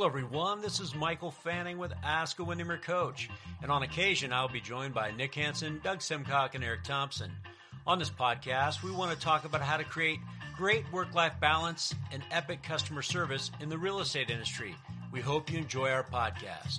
Hello, everyone. This is Michael Fanning with Ask a Windermere Coach. And on occasion, I'll be joined by Nick Hansen, Doug Simcock, and Eric Thompson. On this podcast, we want to talk about how to create great work life balance and epic customer service in the real estate industry. We hope you enjoy our podcast.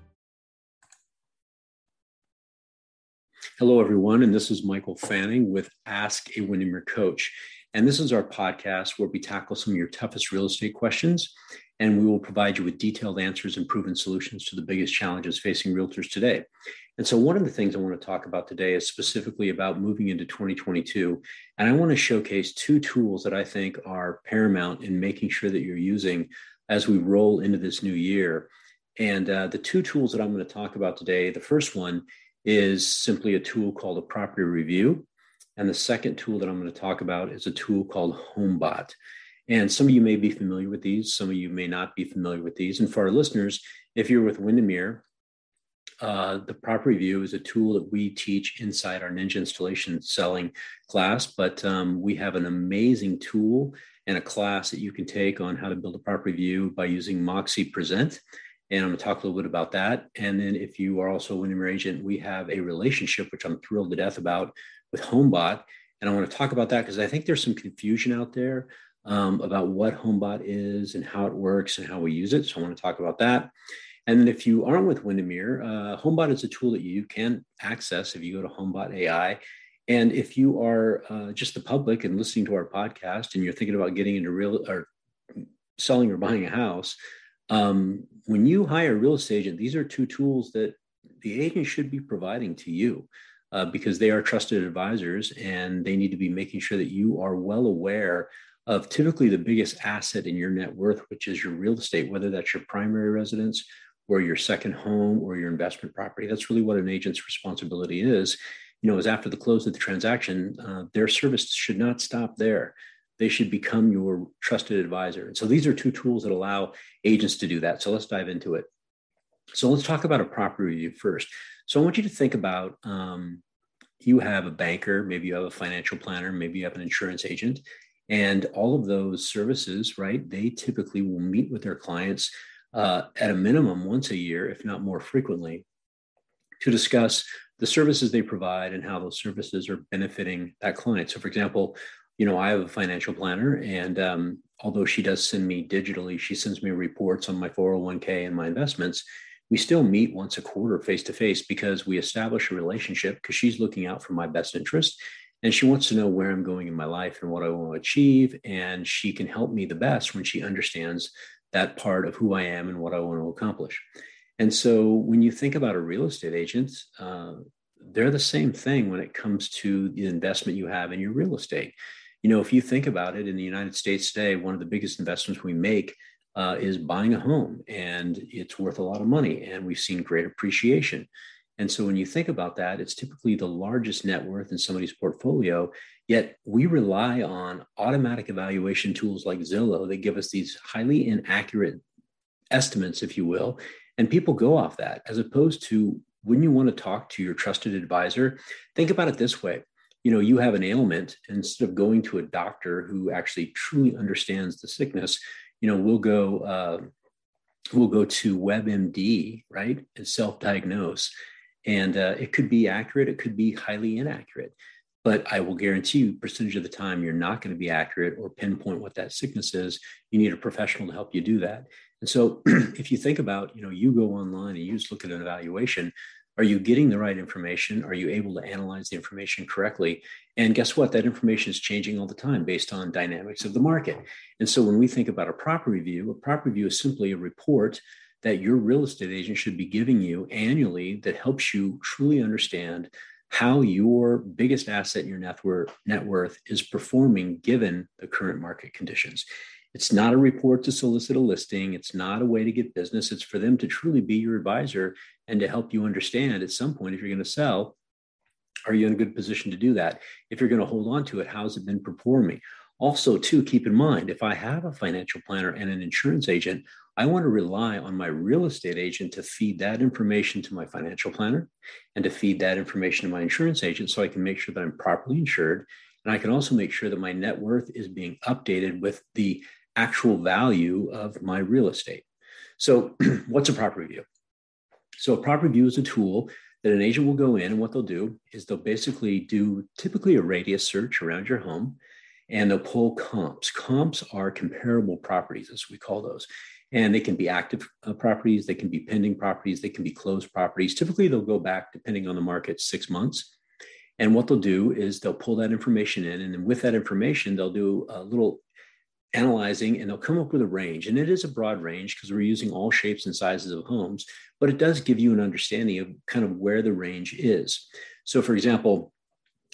Hello, everyone, and this is Michael Fanning with Ask a Windermere Coach. And this is our podcast where we tackle some of your toughest real estate questions, and we will provide you with detailed answers and proven solutions to the biggest challenges facing realtors today. And so, one of the things I want to talk about today is specifically about moving into 2022. And I want to showcase two tools that I think are paramount in making sure that you're using as we roll into this new year. And uh, the two tools that I'm going to talk about today the first one is simply a tool called a property review. And the second tool that I'm going to talk about is a tool called HomeBot. And some of you may be familiar with these, some of you may not be familiar with these. And for our listeners, if you're with Windermere, uh, the property review is a tool that we teach inside our Ninja installation selling class. But um, we have an amazing tool and a class that you can take on how to build a property review by using Moxi Present. And I'm going to talk a little bit about that. And then if you are also a Windermere agent, we have a relationship, which I'm thrilled to death about with HomeBot. And I want to talk about that because I think there's some confusion out there um, about what HomeBot is and how it works and how we use it. So I want to talk about that. And then if you aren't with Windermere, uh, HomeBot is a tool that you can access if you go to HomeBot AI. And if you are uh, just the public and listening to our podcast and you're thinking about getting into real or selling or buying a house, um, when you hire a real estate agent, these are two tools that the agent should be providing to you uh, because they are trusted advisors and they need to be making sure that you are well aware of typically the biggest asset in your net worth, which is your real estate, whether that's your primary residence or your second home or your investment property. That's really what an agent's responsibility is. You know, is after the close of the transaction, uh, their service should not stop there they should become your trusted advisor. And so these are two tools that allow agents to do that. So let's dive into it. So let's talk about a property review first. So I want you to think about um, you have a banker, maybe you have a financial planner, maybe you have an insurance agent, and all of those services, right? They typically will meet with their clients uh, at a minimum once a year, if not more frequently, to discuss the services they provide and how those services are benefiting that client. So, for example, you know, I have a financial planner, and um, although she does send me digitally, she sends me reports on my 401k and my investments. We still meet once a quarter face to face because we establish a relationship because she's looking out for my best interest and she wants to know where I'm going in my life and what I want to achieve. And she can help me the best when she understands that part of who I am and what I want to accomplish. And so when you think about a real estate agent, uh, they're the same thing when it comes to the investment you have in your real estate you know, if you think about it in the United States today, one of the biggest investments we make uh, is buying a home, and it's worth a lot of money, and we've seen great appreciation. And so when you think about that, it's typically the largest net worth in somebody's portfolio. Yet we rely on automatic evaluation tools like Zillow that give us these highly inaccurate estimates, if you will. And people go off that as opposed to when you want to talk to your trusted advisor, think about it this way. You know you have an ailment instead of going to a doctor who actually truly understands the sickness you know we'll go uh, we'll go to webmd right and self-diagnose. And uh, it could be accurate it could be highly inaccurate. But i will guarantee you percentage of the time you're not going to be accurate or pinpoint what that sickness is. You need a professional to help you do that and so if you think about you know you go online and you just look at an evaluation are you getting the right information? Are you able to analyze the information correctly? And guess what? That information is changing all the time based on dynamics of the market. And so when we think about a property review, a property review is simply a report that your real estate agent should be giving you annually that helps you truly understand how your biggest asset in your net worth, net worth is performing given the current market conditions. It's not a report to solicit a listing. It's not a way to get business. It's for them to truly be your advisor and to help you understand at some point if you're going to sell, are you in a good position to do that? If you're going to hold on to it, how's it been performing? Also, too, keep in mind if I have a financial planner and an insurance agent, I want to rely on my real estate agent to feed that information to my financial planner and to feed that information to my insurance agent so I can make sure that I'm properly insured. And I can also make sure that my net worth is being updated with the actual value of my real estate. So, what's a property view? So, a property view is a tool that an agent will go in, and what they'll do is they'll basically do typically a radius search around your home and they'll pull comps. Comps are comparable properties, as we call those. And they can be active uh, properties, they can be pending properties, they can be closed properties. Typically, they'll go back, depending on the market, six months. And what they'll do is they'll pull that information in, and then with that information, they'll do a little analyzing and they'll come up with a range. And it is a broad range because we're using all shapes and sizes of homes, but it does give you an understanding of kind of where the range is. So, for example,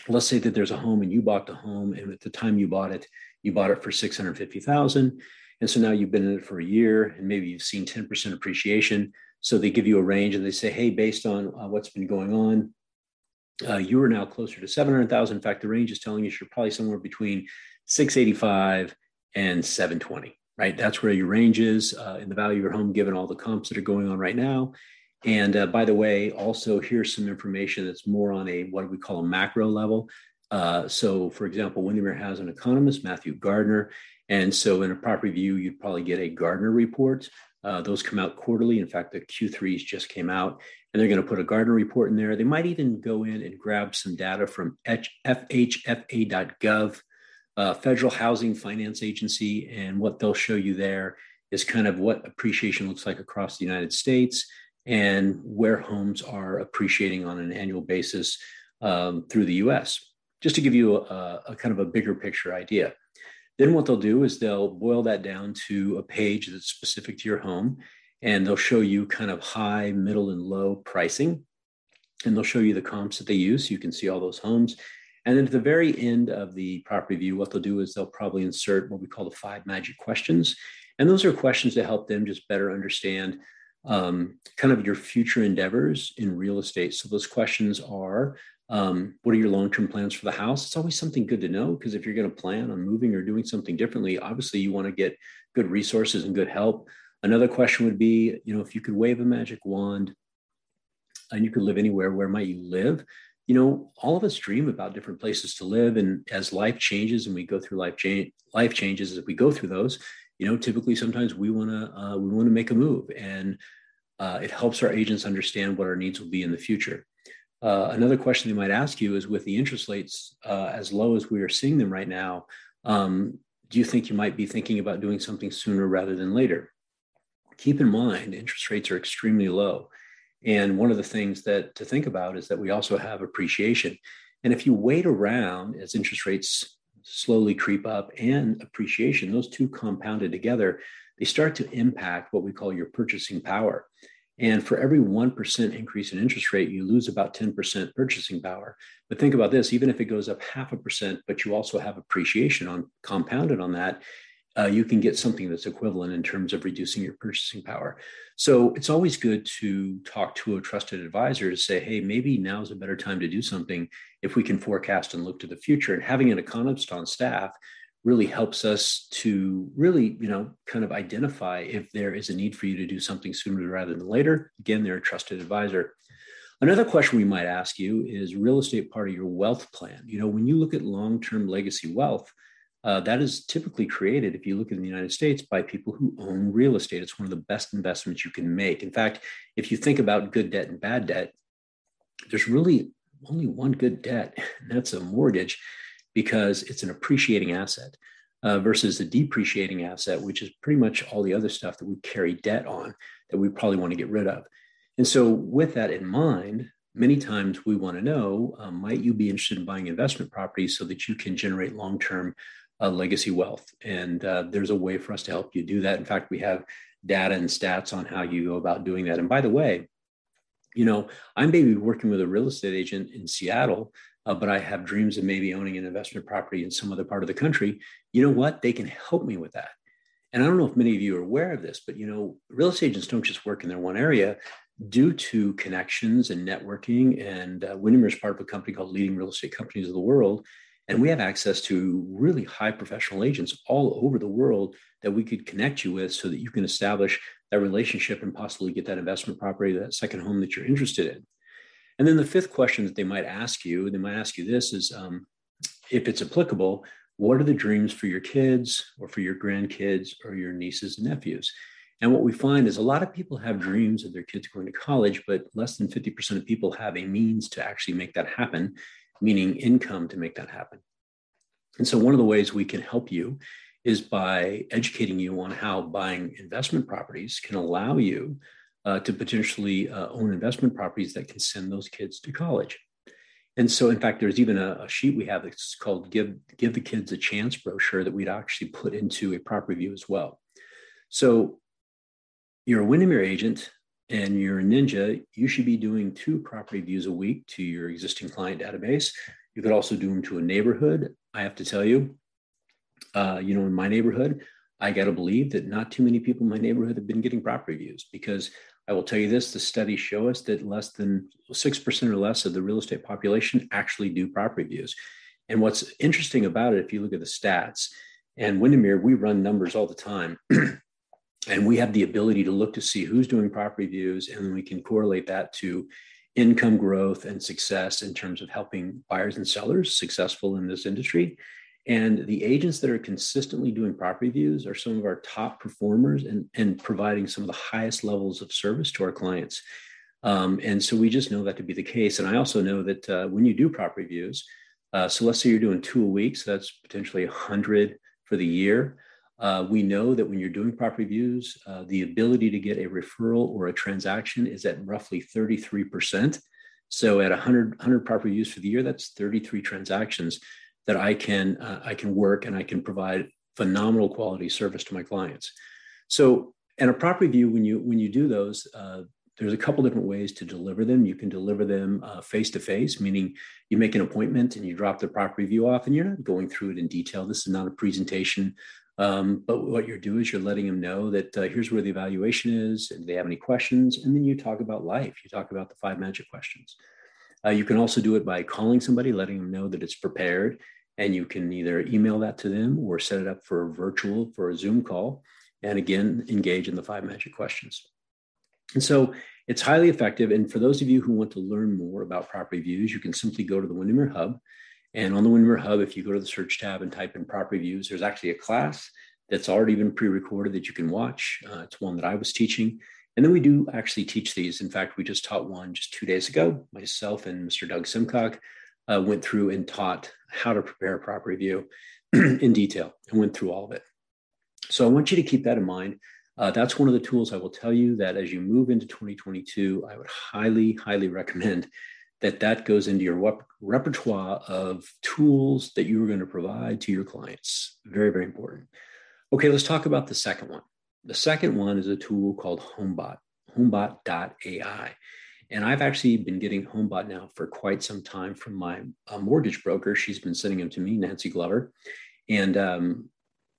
let's say that there's a home and you bought the home, and at the time you bought it, you bought it for 650,000. And so now you've been in it for a year and maybe you've seen 10% appreciation. So they give you a range and they say, hey, based on uh, what's been going on, uh, you are now closer to 700,000. In fact, the range is telling us you're probably somewhere between 685 and 720, right? That's where your range is uh, in the value of your home, given all the comps that are going on right now. And uh, by the way, also here's some information that's more on a what we call a macro level. Uh, so, for example, Windermere has an economist, Matthew Gardner. And so, in a property review, you'd probably get a Gardner report. Uh, those come out quarterly. In fact, the Q3s just came out, and they're going to put a Gardner report in there. They might even go in and grab some data from FHFA.gov uh, Federal Housing Finance Agency. And what they'll show you there is kind of what appreciation looks like across the United States and where homes are appreciating on an annual basis um, through the US, just to give you a, a kind of a bigger picture idea. Then what they'll do is they'll boil that down to a page that's specific to your home and they'll show you kind of high, middle, and low pricing. And they'll show you the comps that they use. You can see all those homes. And then at the very end of the property view, what they'll do is they'll probably insert what we call the five magic questions. And those are questions to help them just better understand um, kind of your future endeavors in real estate. So those questions are um, what are your long term plans for the house? It's always something good to know because if you're going to plan on moving or doing something differently, obviously you want to get good resources and good help. Another question would be, you know, if you could wave a magic wand and you could live anywhere, where might you live? You know, all of us dream about different places to live. And as life changes and we go through life change, life changes as we go through those, you know, typically sometimes we want to uh, we want to make a move, and uh, it helps our agents understand what our needs will be in the future. Uh, another question they might ask you is with the interest rates uh, as low as we are seeing them right now, um, do you think you might be thinking about doing something sooner rather than later? Keep in mind, interest rates are extremely low. And one of the things that to think about is that we also have appreciation. And if you wait around as interest rates slowly creep up and appreciation, those two compounded together, they start to impact what we call your purchasing power. And for every 1% increase in interest rate, you lose about 10% purchasing power. But think about this even if it goes up half a percent, but you also have appreciation on compounded on that, uh, you can get something that's equivalent in terms of reducing your purchasing power. So it's always good to talk to a trusted advisor to say, hey, maybe now's a better time to do something if we can forecast and look to the future. And having an economist on staff really helps us to really, you know, kind of identify if there is a need for you to do something sooner rather than later. Again, they're a trusted advisor. Another question we might ask you is real estate part of your wealth plan? You know, when you look at long term legacy wealth, uh, that is typically created, if you look in the United States, by people who own real estate. It's one of the best investments you can make. In fact, if you think about good debt and bad debt, there's really only one good debt, and that's a mortgage because it's an appreciating asset uh, versus a depreciating asset, which is pretty much all the other stuff that we carry debt on that we probably want to get rid of. And so, with that in mind, many times we want to know um, might you be interested in buying investment properties so that you can generate long term uh, legacy wealth. And uh, there's a way for us to help you do that. In fact, we have data and stats on how you go about doing that. And by the way, you know, I'm maybe working with a real estate agent in Seattle, uh, but I have dreams of maybe owning an investment property in some other part of the country. You know what? They can help me with that. And I don't know if many of you are aware of this, but you know, real estate agents don't just work in their one area due to connections and networking. And uh, Windermere is part of a company called Leading Real Estate Companies of the World. And we have access to really high professional agents all over the world that we could connect you with so that you can establish that relationship and possibly get that investment property, that second home that you're interested in. And then the fifth question that they might ask you, they might ask you this is um, if it's applicable, what are the dreams for your kids or for your grandkids or your nieces and nephews? And what we find is a lot of people have dreams of their kids going to college, but less than 50% of people have a means to actually make that happen, meaning income to make that happen. And so, one of the ways we can help you is by educating you on how buying investment properties can allow you uh, to potentially uh, own investment properties that can send those kids to college. And so, in fact, there's even a, a, sheet we have that's called "Give Give the Kids a Chance" brochure that we'd actually put into a property view as well. So, you're a Windermere agent and you're a ninja, you should be doing two property views a week to your existing client database. You could also do them to a neighborhood. I have to tell you, uh, you know, in my neighborhood, I got to believe that not too many people in my neighborhood have been getting property views because I will tell you this the studies show us that less than 6% or less of the real estate population actually do property views. And what's interesting about it, if you look at the stats, and Windermere, we run numbers all the time. and we have the ability to look to see who's doing property views and we can correlate that to income growth and success in terms of helping buyers and sellers successful in this industry. And the agents that are consistently doing property views are some of our top performers and, and providing some of the highest levels of service to our clients. Um, and so we just know that to be the case. And i also know that uh, when you do property views uh, so let's say you're doing two a week so that's potentially 100 for the year uh, we know that when you're doing property views, uh, the ability to get a referral or a transaction is at roughly 33%. So at 100, 100 property views for the year, that's 33 transactions that I can uh, I can work and I can provide phenomenal quality service to my clients. So and a property view, when you when you do those, uh, there's a couple different ways to deliver them. You can deliver them face to face, meaning you make an appointment and you drop the property view off, and you're not going through it in detail. This is not a presentation um, but what you're doing is you're letting them know that uh, here's where the evaluation is, and they have any questions, and then you talk about life. You talk about the five magic questions. Uh, you can also do it by calling somebody, letting them know that it's prepared, and you can either email that to them or set it up for a virtual for a Zoom call, and again engage in the five magic questions. And so it's highly effective. And for those of you who want to learn more about property views, you can simply go to the Windermere Hub and on the Windermere Hub, if you go to the search tab and type in property views, there's actually a class that's already been pre-recorded that you can watch. Uh, it's one that I was teaching. And then we do actually teach these. In fact, we just taught one just two days ago. Myself and Mr. Doug Simcock uh, went through and taught how to prepare a property view in detail and went through all of it. So I want you to keep that in mind. Uh, that's one of the tools I will tell you that as you move into 2022, I would highly, highly recommend that that goes into your rep- repertoire of tools that you are going to provide to your clients. Very, very important. Okay, let's talk about the second one. The second one is a tool called HomeBot, homebot.ai. And I've actually been getting HomeBot now for quite some time from my uh, mortgage broker. She's been sending them to me, Nancy Glover. And um,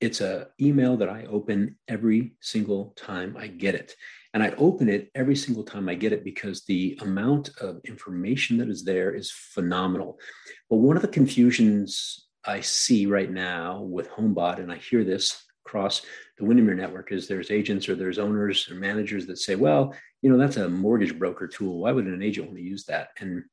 it's a email that I open every single time I get it. And I open it every single time I get it because the amount of information that is there is phenomenal. But one of the confusions I see right now with HomeBot, and I hear this across the Windermere network, is there's agents or there's owners or managers that say, well, you know, that's a mortgage broker tool. Why would an agent want to use that? And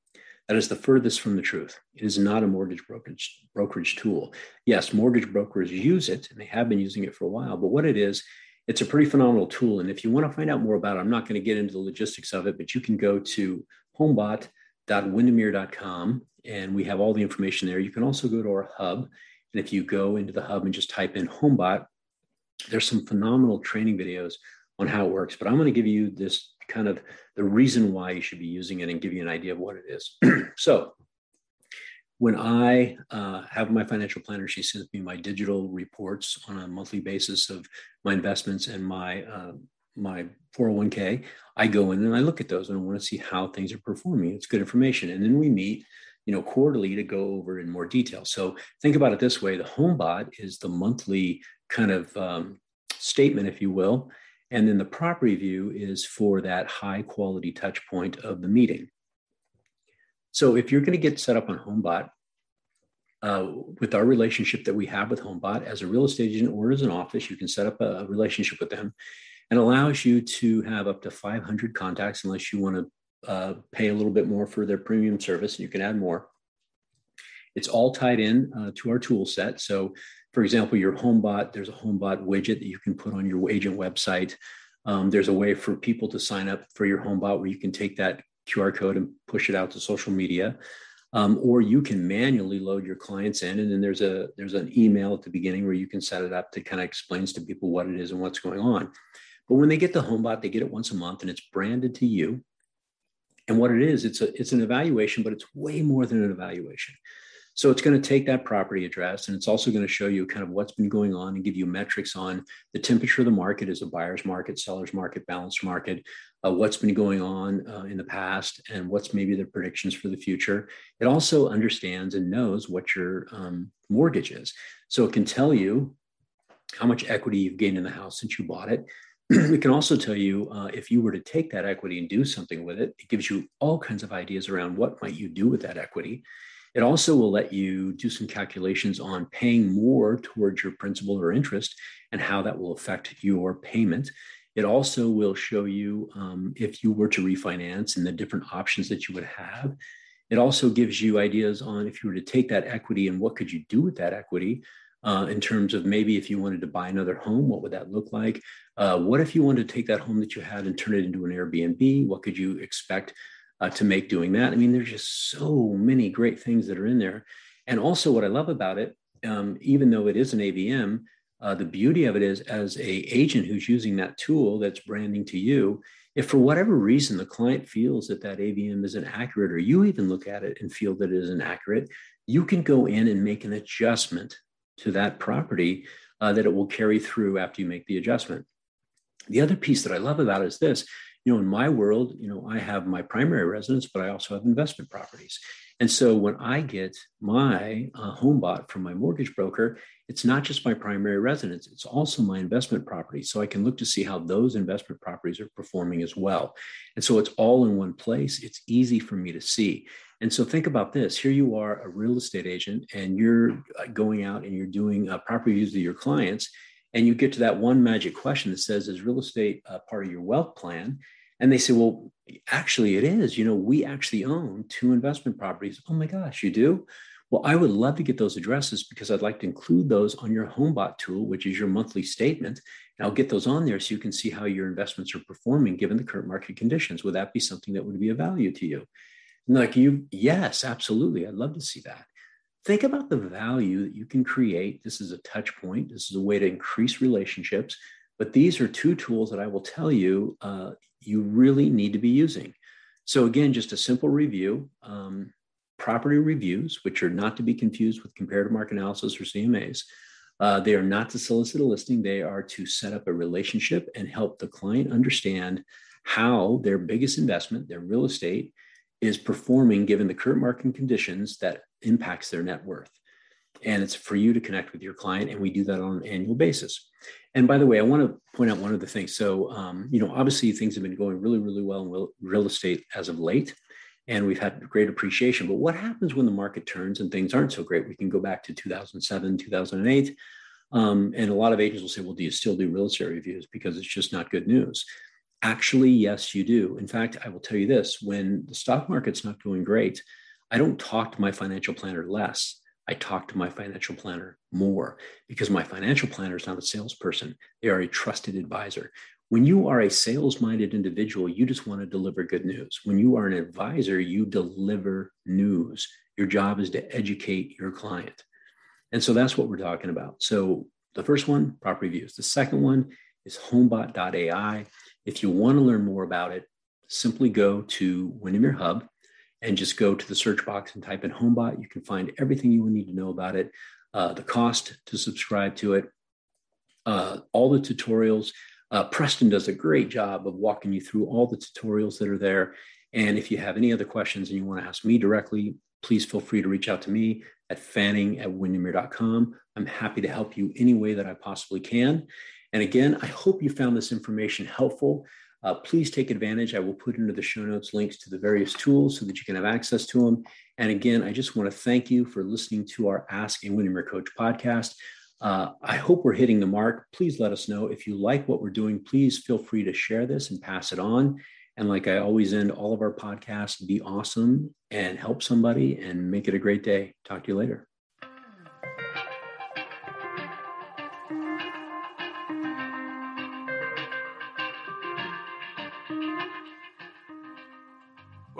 that is the furthest from the truth. It is not a mortgage brokerage, brokerage tool. Yes, mortgage brokers use it, and they have been using it for a while. But what it is, it's a pretty phenomenal tool. And if you want to find out more about it, I'm not going to get into the logistics of it, but you can go to homebot.windermere.com and we have all the information there. You can also go to our hub. And if you go into the hub and just type in homebot, there's some phenomenal training videos on how it works. But I'm going to give you this kind of the reason why you should be using it and give you an idea of what it is. so when I uh, have my financial planner, she sends me my digital reports on a monthly basis of my investments and my uh, my 401k, I go in and I look at those and I want to see how things are performing. It's good information. And then we meet, you know, quarterly to go over in more detail. So think about it this way: the HomeBot is the monthly kind of um, statement, if you will, and then the property view is for that high quality touch point of the meeting. So if you're going to get set up on HomeBot, uh, with our relationship that we have with HomeBot as a real estate agent or as an office, you can set up a, relationship with them and allows you to have up to 500 contacts unless you want to uh, pay a little bit more for their premium service and you can add more. It's all tied in uh, to our tool set. So, for example, your HomeBot, there's a HomeBot widget that you can put on your agent website. Um, there's a way for people to sign up for your HomeBot where you can take that QR code and push it out to social media. Um, or you can manually load your clients in and then there's a there's an email at the beginning where you can set it up that kind of explains to people what it is and what's going on but when they get the homebot they get it once a month and it's branded to you and what it is it's a it's an evaluation but it's way more than an evaluation so it's going to take that property address and it's also going to show you kind of what's been going on and give you metrics on the temperature of the market as a buyer's market, seller's market, balanced market, uh, what's been going on uh, in the past, and what's maybe the predictions for the future. It also understands and knows what your um, mortgage is. So it can tell you how much equity you've gained in the house since you bought it. it can also tell you uh, if you were to take that equity and do something with it. It gives you all kinds of ideas around what might you do with that equity. It also will let you do some calculations on paying more towards your principal or interest and how that will affect your payment. It also will show you um, if you were to refinance and the different options that you would have. It also gives you ideas on if you were to take that equity and what could you do with that equity uh, in terms of maybe if you wanted to buy another home, what would that look like? Uh, what if you wanted to take that home that you had and turn it into an Airbnb? What could you expect uh, to make doing that. I mean, there's just so many great things that are in there. And also, what I love about it, um, even though it is an AVM, uh, the beauty of it is, as a agent who's using that tool that's branding to you, if for whatever reason the client feels that that AVM isn't accurate, or you even look at it and feel that it isn't accurate, you can go in and make an adjustment to that property uh, that it will carry through after you make the adjustment. The other piece that I love about it is this you know, in my world, you know, I have my primary residence, but I also have investment properties. And so when I get my uh, HomeBot from my mortgage broker, it's not just my primary residence, it's also my investment property. So I can look to see how those investment properties are performing as well. And so it's all in one place. It's easy for me to see. And so think about this here you are, a real estate agent, and you're uh, going out and you're doing uh, property reviews with your clients and you get to that one magic question that says is real estate part of your wealth plan? And they say well actually it is. You know we actually own two investment properties. Oh my gosh you do? Well i would love to get those addresses because i'd like to include those on your homebot tool which is your monthly statement. And i'll get those on there so you can see how your investments are performing given the current market conditions. Would that be something that would be of value to you? And like you yes absolutely. I'd love to see that think about the value that you can create. This is a touch point. This is a way to increase relationships. But these are two tools that I will tell you uh, you really need to be using. So, again, just a simple review um, property reviews, which are not to be confused with comparative market analysis or CMAs. Uh, they are not to solicit a listing, they are to set up a relationship and help the client understand how their biggest investment, their real estate, is performing given the current market conditions that impacts their net worth. And it's for you to connect with your client, and we do that on an annual basis. And by the way, I want to point out one other thing. So, um, you know, obviously things have been going really, really well in real estate as of late, and we've had great appreciation. But what happens when the market turns and things aren't so great? We can go back to 2007, 2008. Um, and a lot of agents will say, well, do you still do real estate reviews? Because it's just not good news. Actually, yes, you do. In fact, I will tell you this when the stock market's not going great, I don't talk to my financial planner less. I talk to my financial planner more because my financial planner is not a salesperson. They are a trusted advisor. When you are a sales minded individual, you just want to deliver good news. When you are an advisor, you deliver news. Your job is to educate your client. And so that's what we're talking about. So the first one, property views. The second one is homebot.ai. If you want to learn more about it, simply go to Windermere Hub and just go to the search box and type in HomeBot. You can find everything you will need to know about it, uh, the cost to subscribe to it, uh, all the tutorials. Uh, Preston does a great job of walking you through all the tutorials that are there. And if you have any other questions and you want to ask me directly, please feel free to reach out to me at fanning at windermere.com. I'm happy to help you any way that I possibly can. And again, I hope you found this information helpful. Uh, please take advantage. I will put into the show notes links to the various tools so that you can have access to them. And again, I just want to thank you for listening to our Ask a Windermere Coach podcast. Uh, I hope we're hitting the mark. Please let us know if you like what we're doing. Please feel free to share this and pass it on. And like I always end all of our podcasts, be awesome and help somebody and make it a great day. Talk to you later.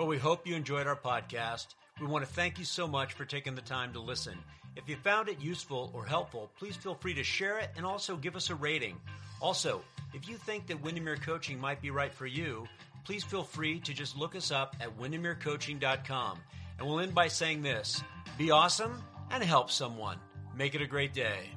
Well, we hope you enjoyed our podcast. We want to thank you so much for taking the time to listen. If you found it useful or helpful, please feel free to share it and also give us a rating. Also, if you think that Windermere Coaching might be right for you, please feel free to just look us up at windermerecoaching.com. And we'll end by saying this be awesome and help someone. Make it a great day.